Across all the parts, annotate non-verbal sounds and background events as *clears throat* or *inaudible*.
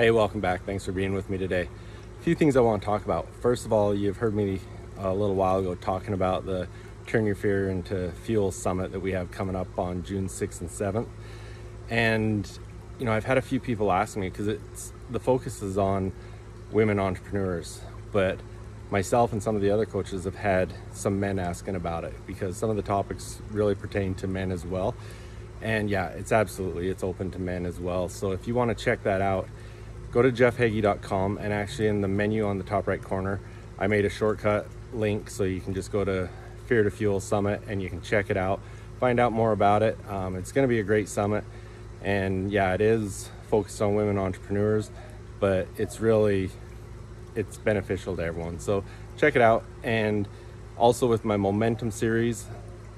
Hey, welcome back. Thanks for being with me today. A few things I want to talk about. First of all, you've heard me a little while ago talking about the Turn Your Fear into Fuel Summit that we have coming up on June 6th and 7th. And, you know, I've had a few people ask me because it's the focus is on women entrepreneurs, but myself and some of the other coaches have had some men asking about it because some of the topics really pertain to men as well. And yeah, it's absolutely it's open to men as well. So if you want to check that out, go to jeffhagee.com and actually in the menu on the top right corner, I made a shortcut link so you can just go to Fear to Fuel Summit and you can check it out, find out more about it. Um, it's going to be a great summit, and yeah, it is focused on women entrepreneurs, but it's really it's beneficial to everyone. So check it out, and also with my Momentum series,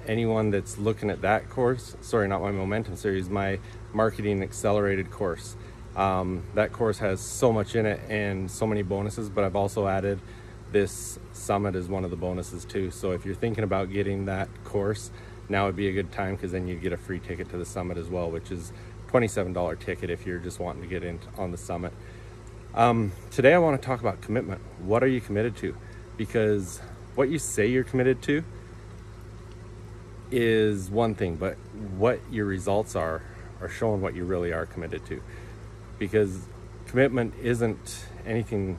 anyone that's looking at that course, sorry, not my Momentum series, my Marketing Accelerated course. Um, that course has so much in it and so many bonuses, but I've also added this summit as one of the bonuses too. So if you're thinking about getting that course, now would be a good time because then you get a free ticket to the summit as well, which is $27 ticket if you're just wanting to get in on the summit. Um, today I want to talk about commitment. What are you committed to? Because what you say you're committed to is one thing, but what your results are are showing what you really are committed to because commitment isn't anything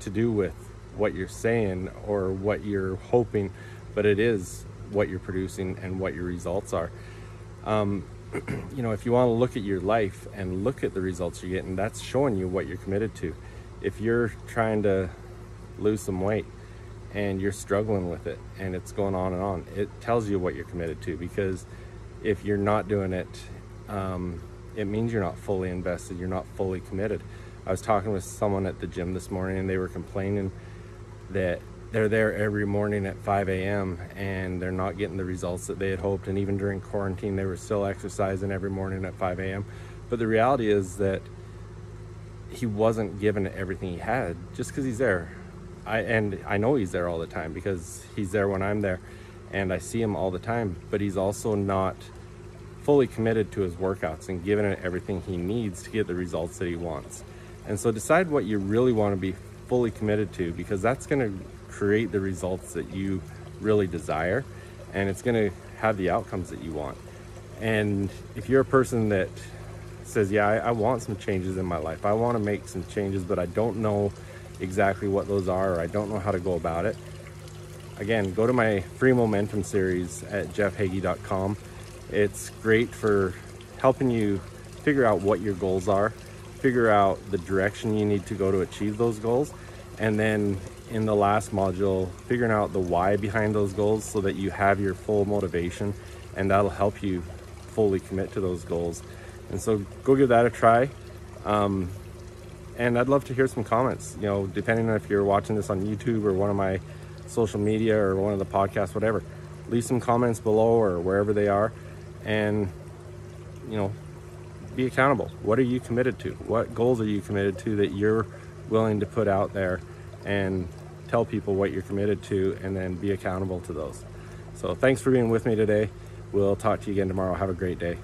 to do with what you're saying or what you're hoping, but it is what you're producing and what your results are. Um, *clears throat* you know, if you want to look at your life and look at the results you're getting, that's showing you what you're committed to. If you're trying to lose some weight and you're struggling with it and it's going on and on, it tells you what you're committed to because if you're not doing it, um, it means you're not fully invested, you're not fully committed. I was talking with someone at the gym this morning and they were complaining that they're there every morning at 5 a.m. and they're not getting the results that they had hoped. And even during quarantine, they were still exercising every morning at 5 a.m. But the reality is that he wasn't given everything he had just because he's there. I and I know he's there all the time because he's there when I'm there, and I see him all the time. But he's also not fully committed to his workouts and giving it everything he needs to get the results that he wants. And so decide what you really want to be fully committed to because that's going to create the results that you really desire and it's going to have the outcomes that you want. And if you're a person that says, Yeah, I, I want some changes in my life, I want to make some changes, but I don't know exactly what those are or I don't know how to go about it, again, go to my free momentum series at jeffhagee.com it's great for helping you figure out what your goals are, figure out the direction you need to go to achieve those goals, and then in the last module, figuring out the why behind those goals so that you have your full motivation and that'll help you fully commit to those goals. And so go give that a try. Um, and I'd love to hear some comments, you know, depending on if you're watching this on YouTube or one of my social media or one of the podcasts, whatever. Leave some comments below or wherever they are and you know be accountable. What are you committed to? What goals are you committed to that you're willing to put out there and tell people what you're committed to and then be accountable to those? So thanks for being with me today. We'll talk to you again tomorrow. Have a great day